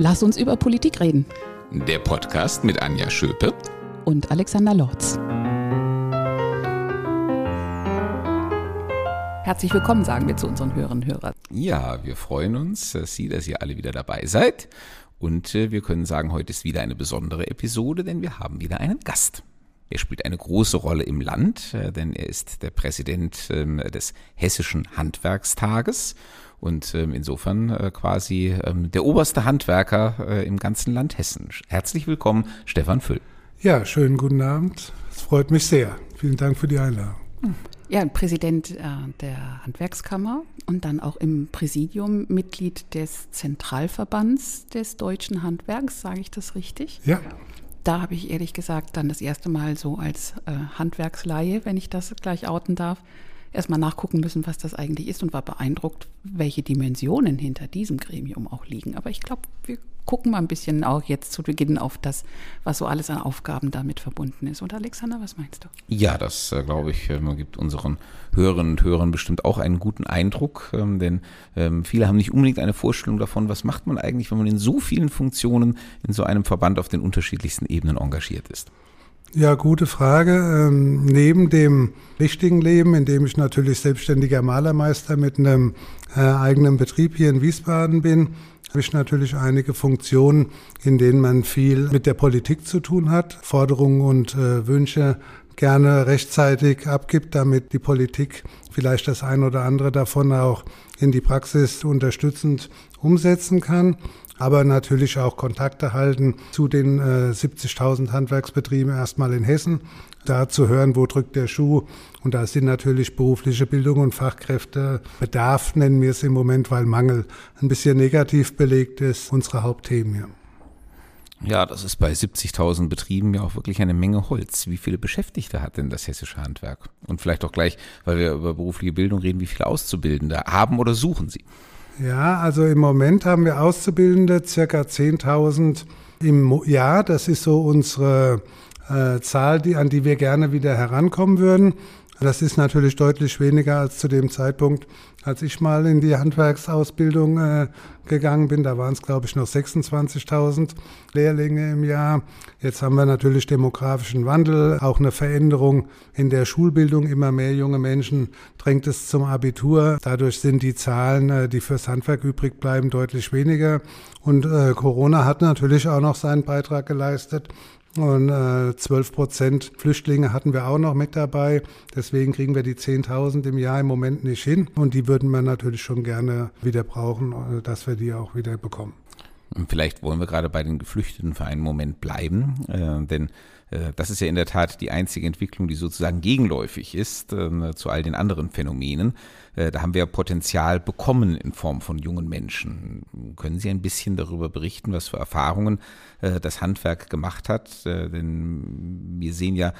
Lass uns über Politik reden. Der Podcast mit Anja Schöpe und Alexander Lorz. Herzlich willkommen, sagen wir zu unseren Hörern Hörern. Ja, wir freuen uns, dass Sie, dass ihr alle wieder dabei seid. Und äh, wir können sagen, heute ist wieder eine besondere Episode, denn wir haben wieder einen Gast. Er spielt eine große Rolle im Land, äh, denn er ist der Präsident ähm, des Hessischen Handwerkstages und ähm, insofern äh, quasi ähm, der oberste Handwerker äh, im ganzen Land Hessen. Herzlich willkommen, Stefan Füll. Ja, schönen guten Abend. Es freut mich sehr. Vielen Dank für die Einladung. Ja, Präsident äh, der Handwerkskammer und dann auch im Präsidium Mitglied des Zentralverbands des deutschen Handwerks, sage ich das richtig? Ja. Da habe ich ehrlich gesagt dann das erste Mal so als äh, Handwerksleihe, wenn ich das gleich outen darf, erstmal nachgucken müssen, was das eigentlich ist und war beeindruckt, welche Dimensionen hinter diesem Gremium auch liegen. Aber ich glaube, wir gucken mal ein bisschen auch jetzt zu Beginn auf das, was so alles an Aufgaben damit verbunden ist. Und Alexander, was meinst du? Ja, das äh, glaube ich, äh, gibt unseren Hörerinnen und Hörern bestimmt auch einen guten Eindruck, ähm, denn ähm, viele haben nicht unbedingt eine Vorstellung davon, was macht man eigentlich, wenn man in so vielen Funktionen in so einem Verband auf den unterschiedlichsten Ebenen engagiert ist. Ja, gute Frage. Ähm, neben dem richtigen Leben, in dem ich natürlich selbstständiger Malermeister mit einem äh, eigenen Betrieb hier in Wiesbaden bin, habe ich natürlich einige Funktionen, in denen man viel mit der Politik zu tun hat, Forderungen und äh, Wünsche gerne rechtzeitig abgibt, damit die Politik vielleicht das ein oder andere davon auch in die Praxis unterstützend umsetzen kann aber natürlich auch Kontakte halten zu den äh, 70.000 Handwerksbetrieben erstmal in Hessen, da zu hören, wo drückt der Schuh. Und da sind natürlich berufliche Bildung und Fachkräfte Bedarf, nennen wir es im Moment, weil Mangel ein bisschen negativ belegt ist, unsere Hauptthemen hier. Ja, das ist bei 70.000 Betrieben ja auch wirklich eine Menge Holz. Wie viele Beschäftigte hat denn das hessische Handwerk? Und vielleicht auch gleich, weil wir über berufliche Bildung reden, wie viele Auszubildende haben oder suchen Sie? Ja, also im Moment haben wir Auszubildende, circa 10.000 im Jahr. Das ist so unsere äh, Zahl, die, an die wir gerne wieder herankommen würden. Das ist natürlich deutlich weniger als zu dem Zeitpunkt, als ich mal in die Handwerksausbildung äh, gegangen bin. Da waren es, glaube ich, noch 26.000 Lehrlinge im Jahr. Jetzt haben wir natürlich demografischen Wandel, auch eine Veränderung in der Schulbildung. Immer mehr junge Menschen drängt es zum Abitur. Dadurch sind die Zahlen, äh, die fürs Handwerk übrig bleiben, deutlich weniger. Und äh, Corona hat natürlich auch noch seinen Beitrag geleistet. Und äh, 12 Prozent Flüchtlinge hatten wir auch noch mit dabei. Deswegen kriegen wir die 10.000 im Jahr im Moment nicht hin. Und die würden wir natürlich schon gerne wieder brauchen, äh, dass wir die auch wieder bekommen. Vielleicht wollen wir gerade bei den Geflüchteten für einen Moment bleiben, äh, denn äh, das ist ja in der Tat die einzige Entwicklung, die sozusagen gegenläufig ist äh, zu all den anderen Phänomenen. Äh, da haben wir Potenzial bekommen in Form von jungen Menschen. Können Sie ein bisschen darüber berichten, was für Erfahrungen äh, das Handwerk gemacht hat? Äh, denn wir sehen ja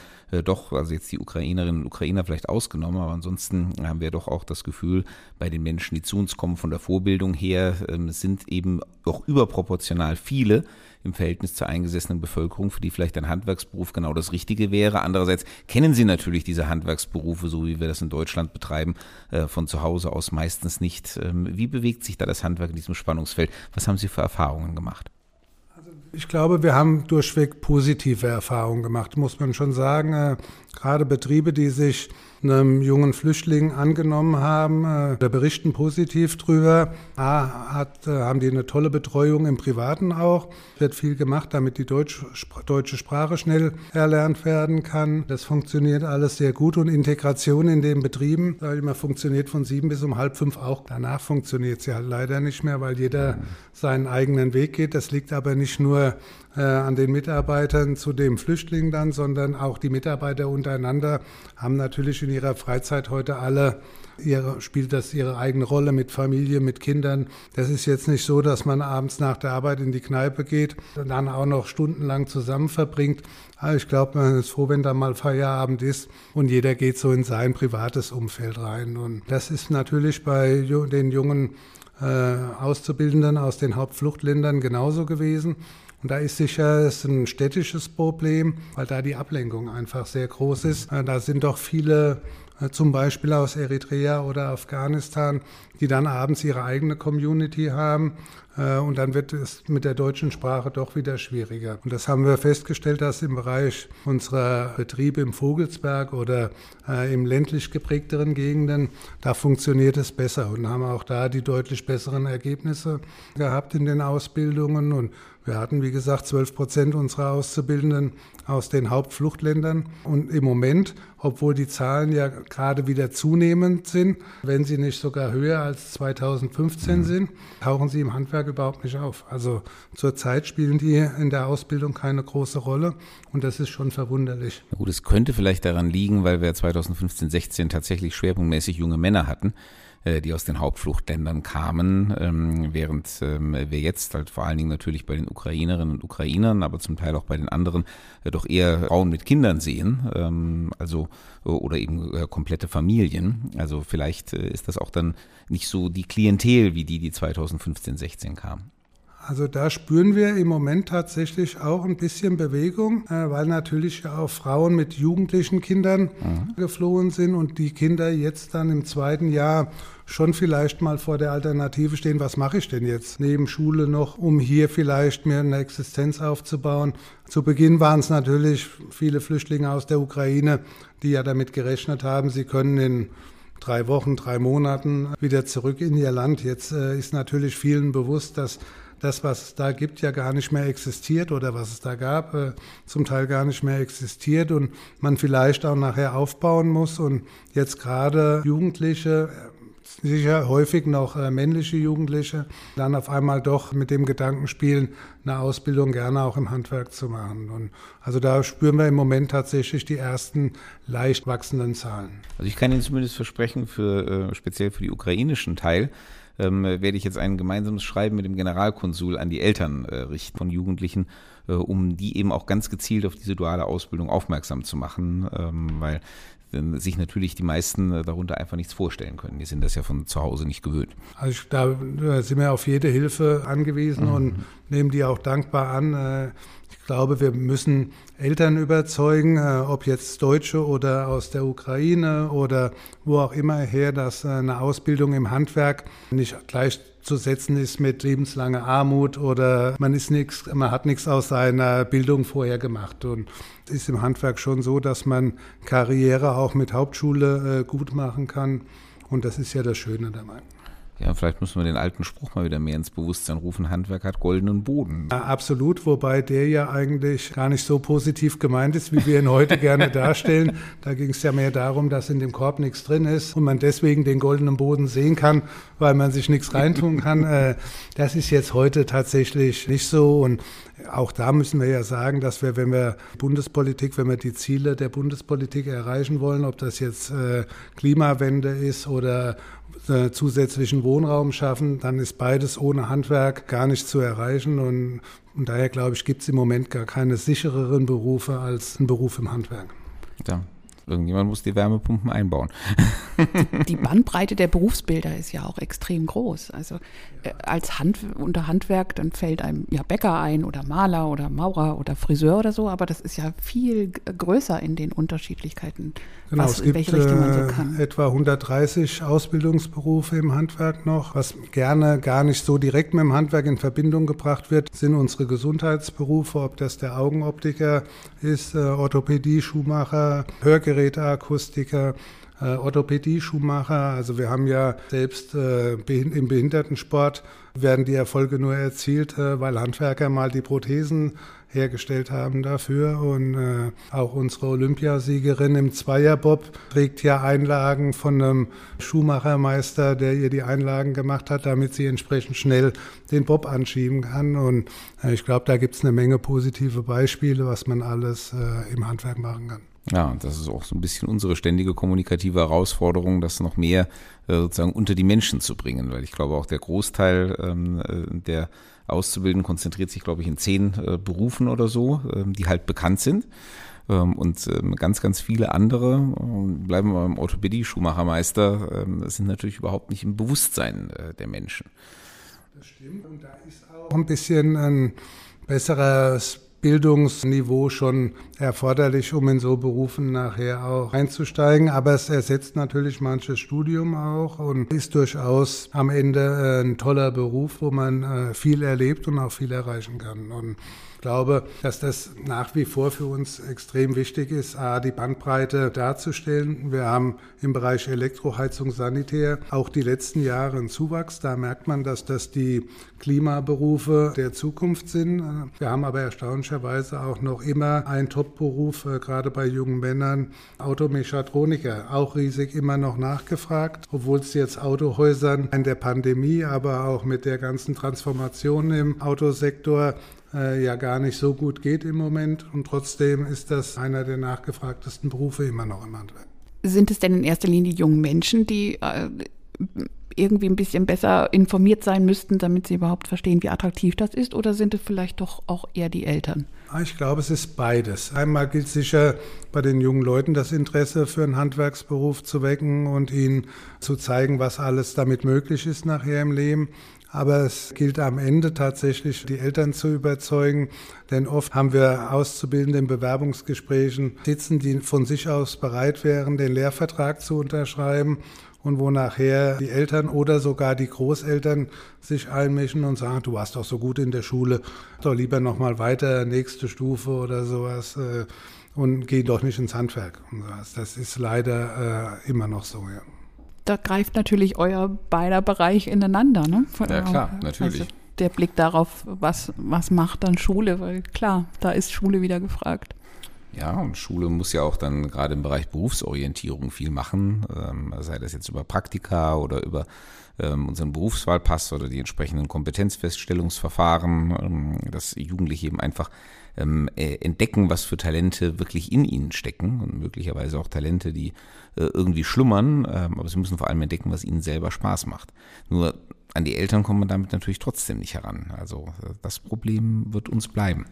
doch, also jetzt die Ukrainerinnen und Ukrainer vielleicht ausgenommen, aber ansonsten haben wir doch auch das Gefühl, bei den Menschen, die zu uns kommen von der Vorbildung her, ähm, sind eben doch überproportional viele, im Verhältnis zur eingesessenen Bevölkerung, für die vielleicht ein Handwerksberuf genau das Richtige wäre. Andererseits kennen sie natürlich diese Handwerksberufe, so wie wir das in Deutschland betreiben, von zu Hause aus meistens nicht. Ähm, wie bewegt sich da das Handwerk in diesem Spannungsfeld? Was haben Sie für Erfahrungen gemacht? Also ich glaube, wir haben durchweg positive Erfahrungen gemacht, muss man schon sagen. Gerade Betriebe, die sich einem jungen Flüchtling angenommen haben. Äh, da berichten positiv drüber. A, hat, äh, haben die eine tolle Betreuung im Privaten auch. Wird viel gemacht, damit die Deutsch, deutsche Sprache schnell erlernt werden kann. Das funktioniert alles sehr gut und Integration in den Betrieben, sage ich mal, funktioniert von sieben bis um halb fünf auch. Danach funktioniert sie halt leider nicht mehr, weil jeder seinen eigenen Weg geht. Das liegt aber nicht nur äh, an den Mitarbeitern zu dem Flüchtling dann, sondern auch die Mitarbeiter untereinander haben natürlich in ihrer Freizeit heute alle ihre, spielt das ihre eigene Rolle mit Familie, mit Kindern. Das ist jetzt nicht so, dass man abends nach der Arbeit in die Kneipe geht und dann auch noch stundenlang zusammen verbringt. Aber ich glaube, man ist froh, wenn da mal Feierabend ist und jeder geht so in sein privates Umfeld rein. Und das ist natürlich bei den jungen äh, Auszubildenden aus den Hauptfluchtländern genauso gewesen. Und da ist sicher es ein städtisches Problem, weil da die Ablenkung einfach sehr groß ist. Äh, da sind doch viele äh, zum Beispiel aus Eritrea oder Afghanistan, die dann abends ihre eigene Community haben. Äh, und dann wird es mit der deutschen Sprache doch wieder schwieriger. Und das haben wir festgestellt, dass im Bereich unserer Betriebe im Vogelsberg oder im ländlich geprägteren Gegenden, da funktioniert es besser und haben auch da die deutlich besseren Ergebnisse gehabt in den Ausbildungen. Und wir hatten, wie gesagt, 12 Prozent unserer Auszubildenden aus den Hauptfluchtländern. Und im Moment, obwohl die Zahlen ja gerade wieder zunehmend sind, wenn sie nicht sogar höher als 2015 mhm. sind, tauchen sie im Handwerk überhaupt nicht auf. Also zurzeit spielen die in der Ausbildung keine große Rolle und das ist schon verwunderlich. Na gut, es könnte vielleicht daran liegen, weil wir 2015, 16 tatsächlich schwerpunktmäßig junge Männer hatten. Äh, die aus den Hauptfluchtländern kamen, ähm, während ähm, wir jetzt halt vor allen Dingen natürlich bei den Ukrainerinnen und Ukrainern, aber zum Teil auch bei den anderen äh, doch eher Frauen mit Kindern sehen, ähm, also oder eben äh, komplette Familien. Also vielleicht ist das auch dann nicht so die Klientel wie die, die 2015, 16 kamen. Also da spüren wir im Moment tatsächlich auch ein bisschen Bewegung, äh, weil natürlich auch Frauen mit jugendlichen Kindern mhm. geflohen sind und die Kinder jetzt dann im zweiten Jahr schon vielleicht mal vor der Alternative stehen, was mache ich denn jetzt neben Schule noch, um hier vielleicht mir eine Existenz aufzubauen. Zu Beginn waren es natürlich viele Flüchtlinge aus der Ukraine, die ja damit gerechnet haben, sie können in drei Wochen, drei Monaten wieder zurück in ihr Land. Jetzt äh, ist natürlich vielen bewusst, dass das, was es da gibt, ja gar nicht mehr existiert oder was es da gab, äh, zum Teil gar nicht mehr existiert und man vielleicht auch nachher aufbauen muss. Und jetzt gerade Jugendliche, äh, sicher häufig noch äh, männliche Jugendliche, dann auf einmal doch mit dem Gedanken spielen, eine Ausbildung gerne auch im Handwerk zu machen. Und also da spüren wir im Moment tatsächlich die ersten leicht wachsenden Zahlen. Also ich kann Ihnen zumindest versprechen, für, speziell für die ukrainischen Teil, ähm, werde ich jetzt ein gemeinsames Schreiben mit dem Generalkonsul an die Eltern äh, richten von Jugendlichen, äh, um die eben auch ganz gezielt auf diese duale Ausbildung aufmerksam zu machen, ähm, weil äh, sich natürlich die meisten äh, darunter einfach nichts vorstellen können. Die sind das ja von zu Hause nicht gewöhnt. Also ich, da sind wir auf jede Hilfe angewiesen mhm. und nehmen die auch dankbar an. Äh, ich glaube, wir müssen Eltern überzeugen, äh, ob jetzt Deutsche oder aus der Ukraine oder wo auch immer her, dass äh, eine Ausbildung im Handwerk nicht gleichzusetzen ist mit lebenslanger Armut oder man ist nichts, man hat nichts aus seiner Bildung vorher gemacht. Und es ist im Handwerk schon so, dass man Karriere auch mit Hauptschule gut machen kann. Und das ist ja das Schöne dabei. Ja, vielleicht müssen wir den alten Spruch mal wieder mehr ins Bewusstsein rufen, Handwerk hat goldenen Boden. Ja, absolut, wobei der ja eigentlich gar nicht so positiv gemeint ist, wie wir ihn heute gerne darstellen. Da ging es ja mehr darum, dass in dem Korb nichts drin ist und man deswegen den goldenen Boden sehen kann, weil man sich nichts reintun kann. Äh, das ist jetzt heute tatsächlich nicht so und auch da müssen wir ja sagen, dass wir, wenn wir Bundespolitik, wenn wir die Ziele der Bundespolitik erreichen wollen, ob das jetzt äh, Klimawende ist oder äh, zusätzlichen Wohnraum schaffen, dann ist beides ohne Handwerk gar nicht zu erreichen. Und, und daher glaube ich, gibt es im Moment gar keine sichereren Berufe als ein Beruf im Handwerk. Ja, Irgendjemand muss die Wärmepumpen einbauen. Die Bandbreite der Berufsbilder ist ja auch extrem groß. Also äh, als Hand, unter Handwerk, dann fällt einem ja Bäcker ein oder Maler oder Maurer oder Friseur oder so, aber das ist ja viel größer in den Unterschiedlichkeiten, genau, was, es gibt, in welche Richtung man so äh, kann. etwa 130 Ausbildungsberufe im Handwerk noch. Was gerne gar nicht so direkt mit dem Handwerk in Verbindung gebracht wird, sind unsere Gesundheitsberufe, ob das der Augenoptiker ist, äh, Orthopädie, Schuhmacher, Hörgeräte, Geräteakustiker, äh, Orthopädie-Schuhmacher. Also wir haben ja selbst äh, im Behindertensport werden die Erfolge nur erzielt, äh, weil Handwerker mal die Prothesen hergestellt haben dafür. Und äh, auch unsere Olympiasiegerin im Zweierbob trägt ja Einlagen von einem Schuhmachermeister, der ihr die Einlagen gemacht hat, damit sie entsprechend schnell den Bob anschieben kann. Und äh, ich glaube, da gibt es eine Menge positive Beispiele, was man alles äh, im Handwerk machen kann. Ja, das ist auch so ein bisschen unsere ständige kommunikative Herausforderung, das noch mehr äh, sozusagen unter die Menschen zu bringen, weil ich glaube auch der Großteil ähm, äh, der Auszubildenden konzentriert sich, glaube ich, in zehn äh, Berufen oder so, ähm, die halt bekannt sind. Ähm, und ähm, ganz, ganz viele andere, ähm, bleiben wir beim Orthopädie-Schuhmachermeister, sind natürlich überhaupt nicht im Bewusstsein äh, der Menschen. Das stimmt. Und da ist auch ein bisschen ein besseres Bildungsniveau schon erforderlich, um in so Berufen nachher auch einzusteigen. Aber es ersetzt natürlich manches Studium auch und ist durchaus am Ende ein toller Beruf, wo man äh, viel erlebt und auch viel erreichen kann. Und ich glaube, dass das nach wie vor für uns extrem wichtig ist, A, die Bandbreite darzustellen. Wir haben im Bereich Elektroheizung, Sanitär auch die letzten Jahre einen Zuwachs. Da merkt man, dass das die Klimaberufe der Zukunft sind. Wir haben aber erstaunlicherweise auch noch immer einen Top-Beruf, äh, gerade bei jungen Männern, Automechatroniker, auch riesig immer noch nachgefragt, obwohl es jetzt Autohäusern in der Pandemie, aber auch mit der ganzen Transformation im Autosektor äh, ja gar nicht so gut geht im Moment. Und trotzdem ist das einer der nachgefragtesten Berufe immer noch im Handwerk. Sind es denn in erster Linie junge Menschen, die äh, irgendwie ein bisschen besser informiert sein müssten, damit sie überhaupt verstehen, wie attraktiv das ist? Oder sind es vielleicht doch auch eher die Eltern? Ah, ich glaube, es ist beides. Einmal gilt sicher bei den jungen Leuten das Interesse für einen Handwerksberuf zu wecken und ihnen zu zeigen, was alles damit möglich ist nachher im Leben. Aber es gilt am Ende tatsächlich, die Eltern zu überzeugen, denn oft haben wir Auszubildende in Bewerbungsgesprächen sitzen, die von sich aus bereit wären, den Lehrvertrag zu unterschreiben und wo nachher die Eltern oder sogar die Großeltern sich einmischen und sagen, du warst doch so gut in der Schule, doch lieber nochmal weiter, nächste Stufe oder sowas äh, und geh doch nicht ins Handwerk. Das ist leider äh, immer noch so, ja da greift natürlich euer beider Bereich ineinander. Ne? Ja, klar, natürlich. Also der Blick darauf, was, was macht dann Schule, weil klar, da ist Schule wieder gefragt. Ja, und Schule muss ja auch dann gerade im Bereich Berufsorientierung viel machen, ähm, sei das jetzt über Praktika oder über ähm, unseren Berufswahlpass oder die entsprechenden Kompetenzfeststellungsverfahren, ähm, dass Jugendliche eben einfach ähm, äh, entdecken, was für Talente wirklich in ihnen stecken und möglicherweise auch Talente, die äh, irgendwie schlummern, ähm, aber sie müssen vor allem entdecken, was ihnen selber Spaß macht. Nur an die Eltern kommt man damit natürlich trotzdem nicht heran. Also äh, das Problem wird uns bleiben.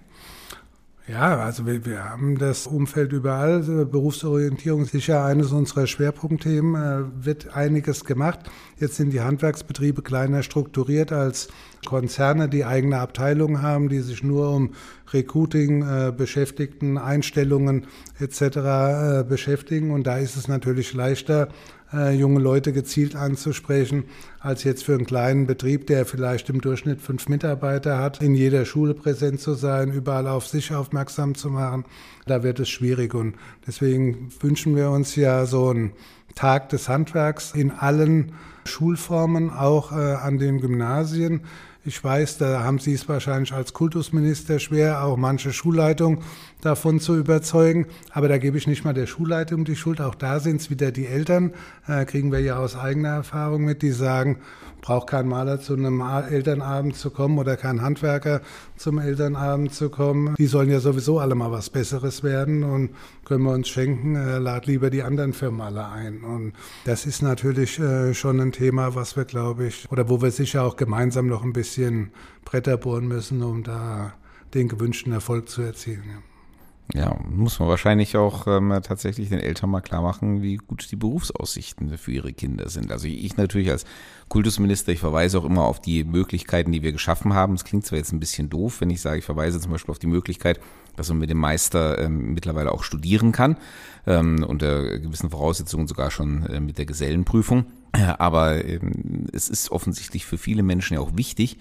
Ja, also wir, wir haben das Umfeld überall. Berufsorientierung ist sicher eines unserer Schwerpunktthemen. Äh, wird einiges gemacht. Jetzt sind die Handwerksbetriebe kleiner strukturiert als Konzerne, die eigene Abteilungen haben, die sich nur um Recruiting, äh, Beschäftigten, Einstellungen etc. Äh, beschäftigen. Und da ist es natürlich leichter, äh, junge Leute gezielt anzusprechen, als jetzt für einen kleinen Betrieb, der vielleicht im Durchschnitt fünf Mitarbeiter hat, in jeder Schule präsent zu sein, überall auf sich aufmerksam zu machen. Da wird es schwierig. Und deswegen wünschen wir uns ja so einen Tag des Handwerks in allen Schulformen, auch äh, an den Gymnasien. Ich weiß, da haben Sie es wahrscheinlich als Kultusminister schwer, auch manche Schulleitung davon zu überzeugen. Aber da gebe ich nicht mal der Schulleitung die Schuld. Auch da sind es wieder die Eltern, äh, kriegen wir ja aus eigener Erfahrung mit, die sagen, braucht kein Maler zu einem Elternabend zu kommen oder kein Handwerker zum Elternabend zu kommen. Die sollen ja sowieso alle mal was Besseres werden und können wir uns schenken, äh, lad lieber die anderen Firmen alle ein. Und das ist natürlich äh, schon ein Thema, was wir, glaube ich, oder wo wir sicher auch gemeinsam noch ein bisschen Bretter bohren müssen, um da den gewünschten Erfolg zu erzielen. Ja. Ja, muss man wahrscheinlich auch ähm, tatsächlich den Eltern mal klar machen, wie gut die Berufsaussichten für ihre Kinder sind. Also ich natürlich als Kultusminister, ich verweise auch immer auf die Möglichkeiten, die wir geschaffen haben. Es klingt zwar jetzt ein bisschen doof, wenn ich sage, ich verweise zum Beispiel auf die Möglichkeit, dass man mit dem Meister ähm, mittlerweile auch studieren kann, ähm, unter gewissen Voraussetzungen sogar schon äh, mit der Gesellenprüfung. Aber ähm, es ist offensichtlich für viele Menschen ja auch wichtig,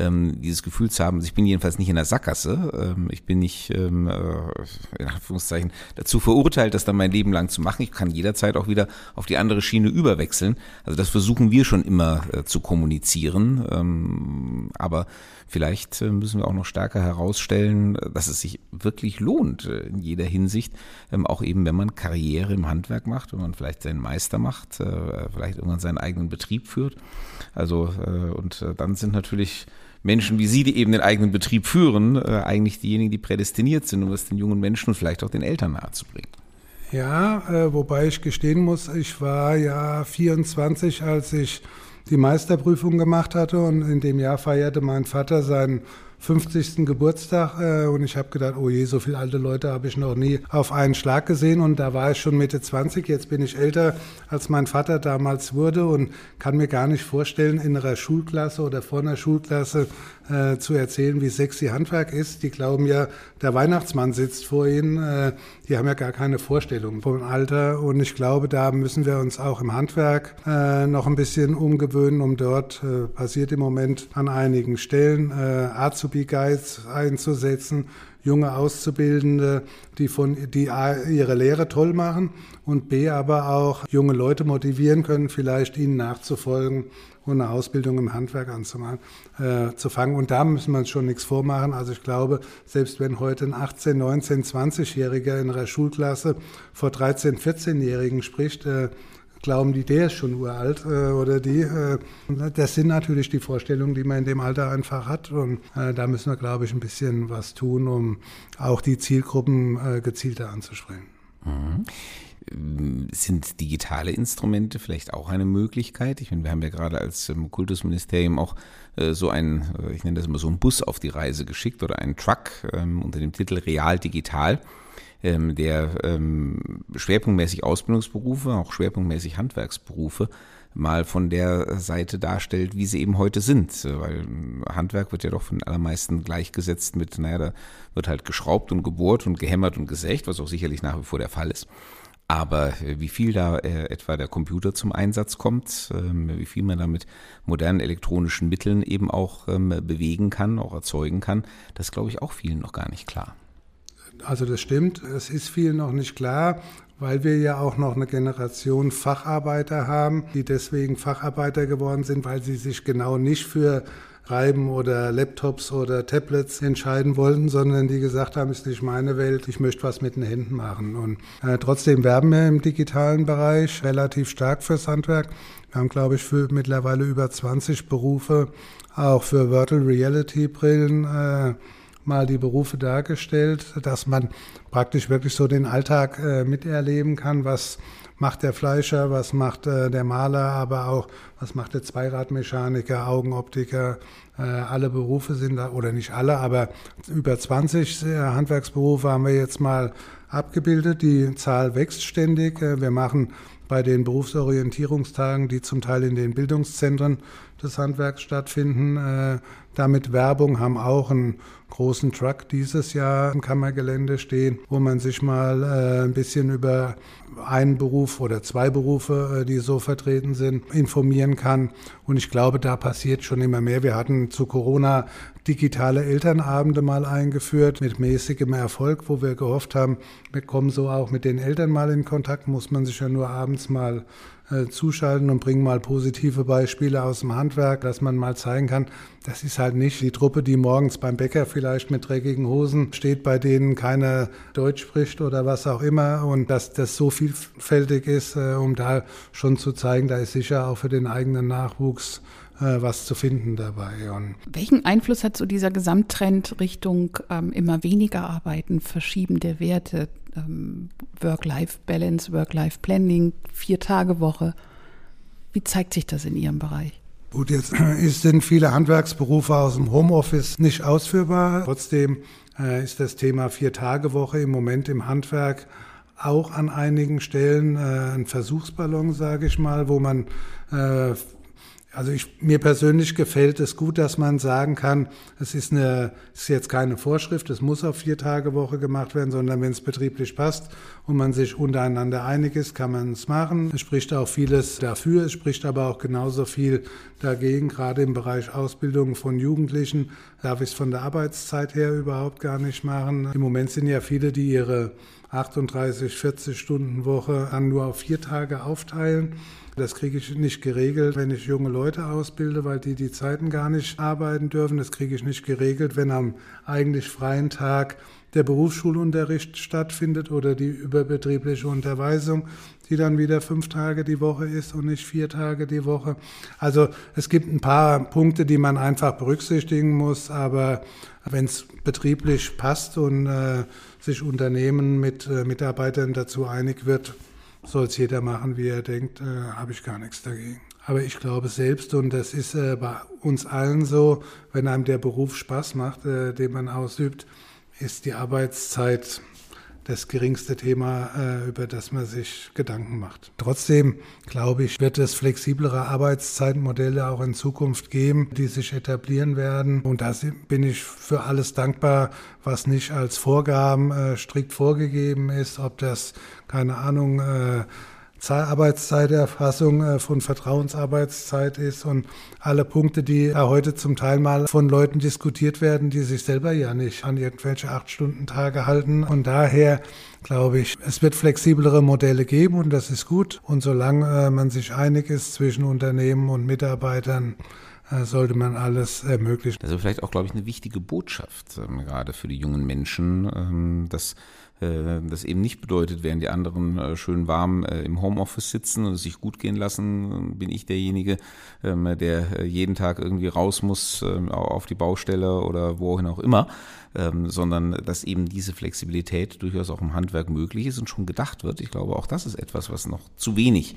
ähm, dieses Gefühl zu haben, ich bin jedenfalls nicht in der Sackgasse, ähm, ich bin nicht ähm, äh, in Anführungszeichen dazu verurteilt, das dann mein Leben lang zu machen. Ich kann jederzeit auch wieder auf die andere Schiene überwechseln. Also das versuchen wir schon immer äh, zu kommunizieren, ähm, aber vielleicht äh, müssen wir auch noch stärker herausstellen, dass es sich wirklich lohnt äh, in jeder Hinsicht, ähm, auch eben wenn man Karriere im Handwerk macht, wenn man vielleicht seinen Meister macht, äh, vielleicht irgendwann seinen eigenen Betrieb führt. Also äh, und dann sind natürlich Menschen wie Sie, die eben den eigenen Betrieb führen, äh, eigentlich diejenigen, die prädestiniert sind, um es den jungen Menschen und vielleicht auch den Eltern nahezubringen. Ja, äh, wobei ich gestehen muss, ich war ja 24, als ich die Meisterprüfung gemacht hatte und in dem Jahr feierte mein Vater seinen 50. Geburtstag äh, und ich habe gedacht, oh je, so viele alte Leute habe ich noch nie auf einen Schlag gesehen und da war ich schon Mitte 20, jetzt bin ich älter als mein Vater damals wurde und kann mir gar nicht vorstellen, in einer Schulklasse oder vor einer Schulklasse äh, zu erzählen, wie sexy Handwerk ist. Die glauben ja, der Weihnachtsmann sitzt vor ihnen. Äh, die haben ja gar keine Vorstellung vom Alter. Und ich glaube, da müssen wir uns auch im Handwerk äh, noch ein bisschen umgewöhnen, um dort, äh, passiert im Moment an einigen Stellen, äh, Azubi-Guides einzusetzen junge Auszubildende, die von die A, ihre Lehre toll machen und B aber auch junge Leute motivieren können, vielleicht ihnen nachzufolgen und eine Ausbildung im Handwerk anzumachen, äh, zu fangen. Und da müssen wir uns schon nichts vormachen. Also ich glaube, selbst wenn heute ein 18, 19, 20-Jähriger in einer Schulklasse vor 13, 14-Jährigen spricht, äh, glauben die, der ist schon uralt äh, oder die. Äh, das sind natürlich die Vorstellungen, die man in dem Alter einfach hat. Und äh, da müssen wir, glaube ich, ein bisschen was tun, um auch die Zielgruppen äh, gezielter anzusprechen. Mhm. Sind digitale Instrumente vielleicht auch eine Möglichkeit? Ich meine, wir haben ja gerade als ähm, Kultusministerium auch äh, so einen, äh, ich nenne das immer so einen Bus auf die Reise geschickt oder einen Truck ähm, unter dem Titel Real Digital, ähm, der schwerpunktmäßig Ausbildungsberufe, auch schwerpunktmäßig Handwerksberufe mal von der Seite darstellt, wie sie eben heute sind. Weil Handwerk wird ja doch von den allermeisten gleichgesetzt mit, naja, da wird halt geschraubt und gebohrt und gehämmert und gesägt, was auch sicherlich nach wie vor der Fall ist. Aber äh, wie viel da äh, etwa der Computer zum Einsatz kommt, ähm, wie viel man da mit modernen elektronischen Mitteln eben auch ähm, bewegen kann, auch erzeugen kann, das glaube ich auch vielen noch gar nicht klar. Also das stimmt, es ist vielen noch nicht klar, weil wir ja auch noch eine Generation Facharbeiter haben, die deswegen Facharbeiter geworden sind, weil sie sich genau nicht für Schreiben oder Laptops oder Tablets entscheiden wollten, sondern die gesagt haben, ist nicht meine Welt, ich möchte was mit den Händen machen. Und äh, trotzdem werben wir im digitalen Bereich relativ stark fürs Handwerk. Wir haben, glaube ich, für mittlerweile über 20 Berufe auch für Virtual Reality Brillen äh, mal die Berufe dargestellt, dass man praktisch wirklich so den Alltag äh, miterleben kann, was macht der Fleischer, was macht äh, der Maler, aber auch was macht der Zweiradmechaniker, Augenoptiker. Äh, alle Berufe sind da, oder nicht alle, aber über 20 äh, Handwerksberufe haben wir jetzt mal abgebildet. Die Zahl wächst ständig. Äh, wir machen bei den Berufsorientierungstagen, die zum Teil in den Bildungszentren des Handwerks stattfinden, äh, damit Werbung, haben auch einen großen Truck dieses Jahr im Kammergelände stehen, wo man sich mal äh, ein bisschen über einen Beruf oder zwei Berufe, äh, die so vertreten sind, informieren kann. Und ich glaube, da passiert schon immer mehr. Wir hatten zu Corona digitale Elternabende mal eingeführt mit mäßigem Erfolg, wo wir gehofft haben, wir kommen so auch mit den Eltern mal in Kontakt, muss man sich ja nur abends mal zuschalten und bringen mal positive Beispiele aus dem Handwerk, dass man mal zeigen kann, das ist halt nicht die Truppe, die morgens beim Bäcker vielleicht mit dreckigen Hosen steht, bei denen keiner Deutsch spricht oder was auch immer und dass das so vielfältig ist, äh, um da schon zu zeigen, da ist sicher auch für den eigenen Nachwuchs äh, was zu finden dabei. Und Welchen Einfluss hat so dieser Gesamttrend Richtung ähm, immer weniger Arbeiten, Verschieben der Werte, ähm, Work-Life-Balance, Work-Life-Planning, Vier-Tage-Woche. Wie zeigt sich das in Ihrem Bereich? Gut, jetzt sind viele Handwerksberufe aus dem Homeoffice nicht ausführbar. Trotzdem äh, ist das Thema Vier-Tage-Woche im Moment im Handwerk auch an einigen Stellen äh, ein Versuchsballon, sage ich mal, wo man äh, also ich, mir persönlich gefällt es gut, dass man sagen kann, es ist, eine, es ist jetzt keine Vorschrift, es muss auf vier Tage Woche gemacht werden, sondern wenn es betrieblich passt und man sich untereinander einig ist, kann man es machen. Es spricht auch vieles dafür, es spricht aber auch genauso viel dagegen, gerade im Bereich Ausbildung von Jugendlichen darf ich es von der Arbeitszeit her überhaupt gar nicht machen. Im Moment sind ja viele, die ihre 38, 40 Stunden Woche an nur auf vier Tage aufteilen. Das kriege ich nicht geregelt, wenn ich junge Leute ausbilde, weil die die Zeiten gar nicht arbeiten dürfen. Das kriege ich nicht geregelt, wenn am eigentlich freien Tag der Berufsschulunterricht stattfindet oder die überbetriebliche Unterweisung, die dann wieder fünf Tage die Woche ist und nicht vier Tage die Woche. Also es gibt ein paar Punkte, die man einfach berücksichtigen muss, aber wenn es betrieblich passt und äh, sich Unternehmen mit äh, Mitarbeitern dazu einig wird, soll es jeder machen, wie er denkt, äh, habe ich gar nichts dagegen. Aber ich glaube selbst, und das ist äh, bei uns allen so, wenn einem der Beruf Spaß macht, äh, den man ausübt, ist die Arbeitszeit das geringste Thema, äh, über das man sich Gedanken macht. Trotzdem, glaube ich, wird es flexiblere Arbeitszeitmodelle auch in Zukunft geben, die sich etablieren werden. Und da bin ich für alles dankbar, was nicht als Vorgaben äh, strikt vorgegeben ist, ob das, keine Ahnung, äh, Arbeitszeiterfassung äh, von Vertrauensarbeitszeit ist und alle Punkte, die heute zum Teil mal von Leuten diskutiert werden, die sich selber ja nicht an irgendwelche Acht-Stunden-Tage halten. Und daher glaube ich, es wird flexiblere Modelle geben und das ist gut. Und solange äh, man sich einig ist zwischen Unternehmen und Mitarbeitern, äh, sollte man alles ermöglichen. Ist vielleicht auch, glaube ich, eine wichtige Botschaft, ähm, gerade für die jungen Menschen, ähm, dass das eben nicht bedeutet, während die anderen äh, schön warm äh, im Homeoffice sitzen und es sich gut gehen lassen, bin ich derjenige, ähm, der jeden Tag irgendwie raus muss ähm, auf die Baustelle oder wohin auch immer, ähm, sondern dass eben diese Flexibilität durchaus auch im Handwerk möglich ist und schon gedacht wird. Ich glaube, auch das ist etwas, was noch zu wenig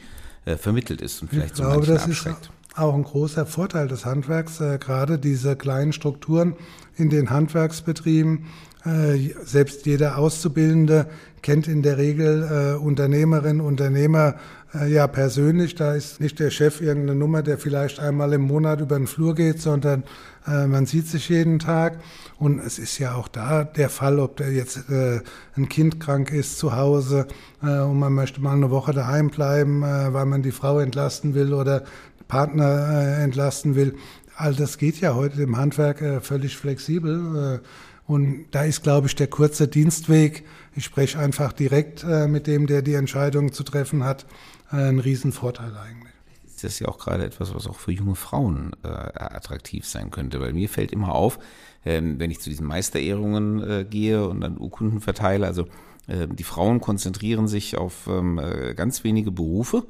vermittelt ist und vielleicht ich so glaube, das abschreckt. Ist auch ein großer Vorteil des Handwerks, gerade diese kleinen Strukturen in den Handwerksbetrieben, äh, selbst jeder Auszubildende kennt in der Regel äh, Unternehmerinnen, Unternehmer äh, ja persönlich. Da ist nicht der Chef irgendeine Nummer, der vielleicht einmal im Monat über den Flur geht, sondern äh, man sieht sich jeden Tag. Und es ist ja auch da der Fall, ob der jetzt äh, ein Kind krank ist zu Hause äh, und man möchte mal eine Woche daheim bleiben, äh, weil man die Frau entlasten will oder Partner äh, entlasten will. All das geht ja heute im Handwerk äh, völlig flexibel. Äh, und da ist, glaube ich, der kurze Dienstweg, ich spreche einfach direkt mit dem, der die Entscheidung zu treffen hat, ein Riesenvorteil eigentlich. Das ist ja auch gerade etwas, was auch für junge Frauen äh, attraktiv sein könnte, weil mir fällt immer auf, ähm, wenn ich zu diesen Meisterehrungen äh, gehe und dann Urkunden verteile, also äh, die Frauen konzentrieren sich auf ähm, äh, ganz wenige Berufe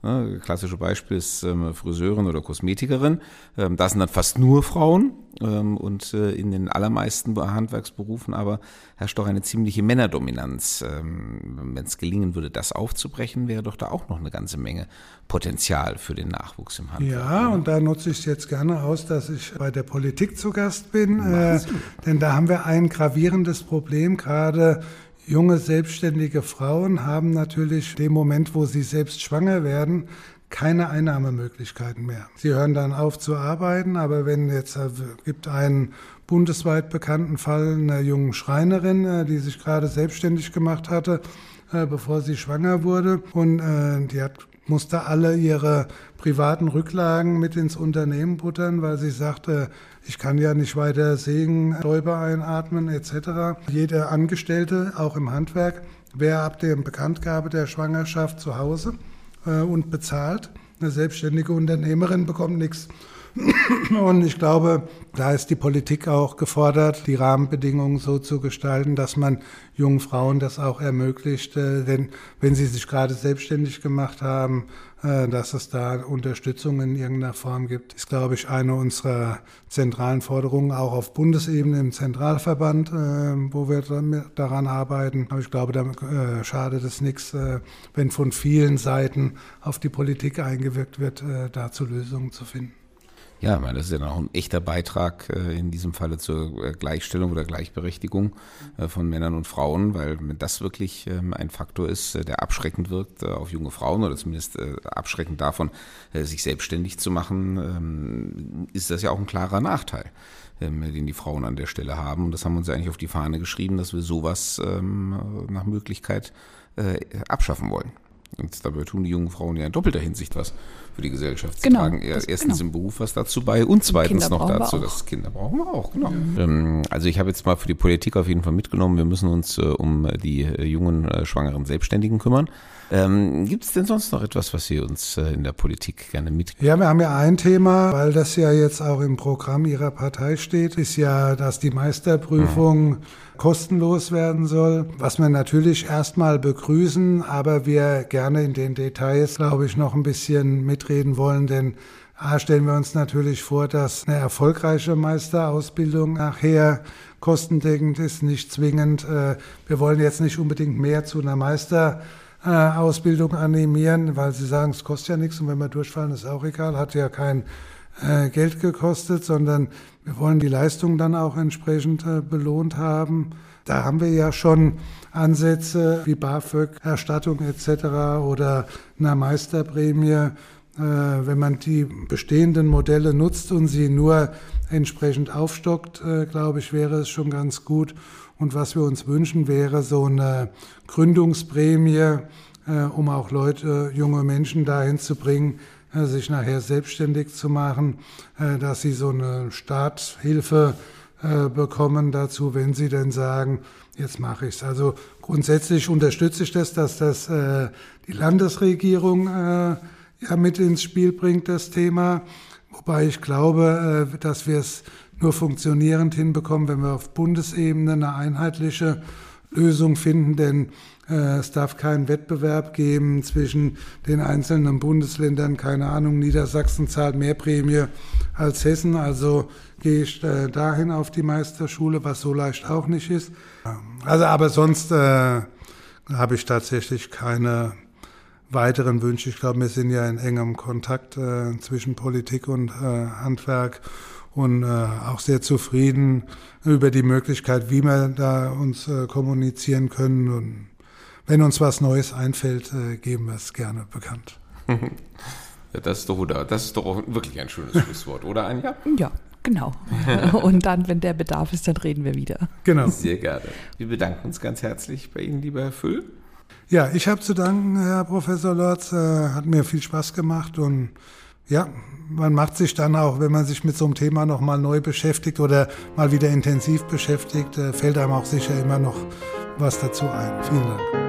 Ne, klassische Beispiel ist ähm, Friseurin oder Kosmetikerin. Ähm, da sind dann fast nur Frauen ähm, und äh, in den allermeisten Handwerksberufen aber herrscht doch eine ziemliche Männerdominanz. Ähm, Wenn es gelingen würde, das aufzubrechen, wäre doch da auch noch eine ganze Menge Potenzial für den Nachwuchs im Handwerk. Ja, und da nutze ich es jetzt gerne aus, dass ich bei der Politik zu Gast bin, äh, denn da haben wir ein gravierendes Problem gerade Junge selbstständige Frauen haben natürlich dem Moment, wo sie selbst schwanger werden, keine Einnahmemöglichkeiten mehr. Sie hören dann auf zu arbeiten, aber wenn jetzt äh, gibt einen bundesweit bekannten Fall einer jungen Schreinerin, äh, die sich gerade selbstständig gemacht hatte, äh, bevor sie schwanger wurde und die hat musste alle ihre privaten Rücklagen mit ins Unternehmen buttern, weil sie sagte, ich kann ja nicht weiter sägen, Stäube einatmen etc. Jeder Angestellte, auch im Handwerk, wäre ab der Bekanntgabe der Schwangerschaft zu Hause äh, und bezahlt. Eine selbstständige Unternehmerin bekommt nichts. Und ich glaube, da ist die Politik auch gefordert, die Rahmenbedingungen so zu gestalten, dass man jungen Frauen das auch ermöglicht, äh, denn wenn sie sich gerade selbstständig gemacht haben, äh, dass es da Unterstützung in irgendeiner Form gibt, ist, glaube ich, eine unserer zentralen Forderungen, auch auf Bundesebene im Zentralverband, äh, wo wir daran arbeiten. Aber ich glaube, da schadet es nichts, wenn von vielen Seiten auf die Politik eingewirkt wird, dazu Lösungen zu finden. Ja, meine, das ist ja noch ein echter Beitrag äh, in diesem Falle zur äh, Gleichstellung oder Gleichberechtigung äh, von Männern und Frauen, weil wenn das wirklich ähm, ein Faktor ist, der abschreckend wirkt auf junge Frauen oder zumindest abschreckend davon, sich selbstständig zu machen, ähm, ist das ja auch ein klarer Nachteil, ähm, den die Frauen an der Stelle haben. Und das haben wir uns ja eigentlich auf die Fahne geschrieben, dass wir sowas nach Möglichkeit abschaffen wollen. Und dabei tun die jungen Frauen ja in doppelter Hinsicht was für die Gesellschaft. Sie genau, tragen erstens genau. im Beruf was dazu bei und zweitens noch dazu, dass Kinder brauchen wir auch, genau. Mhm. Also ich habe jetzt mal für die Politik auf jeden Fall mitgenommen, wir müssen uns äh, um die äh, jungen äh, schwangeren Selbstständigen kümmern. Ähm, Gibt es denn sonst noch etwas, was Sie uns äh, in der Politik gerne mitgeben? Ja, wir haben ja ein Thema, weil das ja jetzt auch im Programm Ihrer Partei steht, ist ja, dass die Meisterprüfung mhm. kostenlos werden soll, was wir natürlich erstmal begrüßen, aber wir gerne in den Details, glaube ich, noch ein bisschen mitreden wollen, denn A, stellen wir uns natürlich vor, dass eine erfolgreiche Meisterausbildung nachher kostendeckend ist, nicht zwingend. Äh, wir wollen jetzt nicht unbedingt mehr zu einer Meister Ausbildung animieren, weil sie sagen, es kostet ja nichts und wenn wir durchfallen, ist auch egal, hat ja kein äh, Geld gekostet, sondern wir wollen die Leistung dann auch entsprechend äh, belohnt haben. Da haben wir ja schon Ansätze wie BAföG, Erstattung etc. oder eine Meisterprämie. Äh, wenn man die bestehenden Modelle nutzt und sie nur entsprechend aufstockt, äh, glaube ich, wäre es schon ganz gut. Und was wir uns wünschen, wäre so eine Gründungsprämie, äh, um auch Leute, junge Menschen dahin zu bringen, sich nachher selbstständig zu machen, dass sie so eine Starthilfe bekommen dazu, wenn sie denn sagen, jetzt mache ich es. Also grundsätzlich unterstütze ich das, dass das die Landesregierung ja mit ins Spiel bringt, das Thema. Wobei ich glaube, äh, dass wir es nur funktionierend hinbekommen, wenn wir auf Bundesebene eine einheitliche Lösung finden, denn äh, es darf keinen Wettbewerb geben zwischen den einzelnen Bundesländern. Keine Ahnung, Niedersachsen zahlt mehr Prämie als Hessen, also gehe ich äh, dahin auf die Meisterschule, was so leicht auch nicht ist. Also, aber sonst äh, habe ich tatsächlich keine weiteren Wünsche. Ich glaube, wir sind ja in engem Kontakt äh, zwischen Politik und äh, Handwerk und äh, auch sehr zufrieden über die Möglichkeit, wie wir da uns äh, kommunizieren können. Und wenn uns was Neues einfällt, äh, geben wir es gerne bekannt. Das ist doch, das ist doch wirklich ein schönes Schlusswort, oder Anja? Ja, Genau. Und dann, wenn der Bedarf ist, dann reden wir wieder. Genau. Sehr gerne. Wir bedanken uns ganz herzlich bei Ihnen, lieber Herr Füll. Ja, ich habe zu danken, Herr Professor Lorz. Äh, hat mir viel Spaß gemacht und ja, man macht sich dann auch, wenn man sich mit so einem Thema nochmal neu beschäftigt oder mal wieder intensiv beschäftigt, äh, fällt einem auch sicher immer noch was dazu ein. Vielen Dank.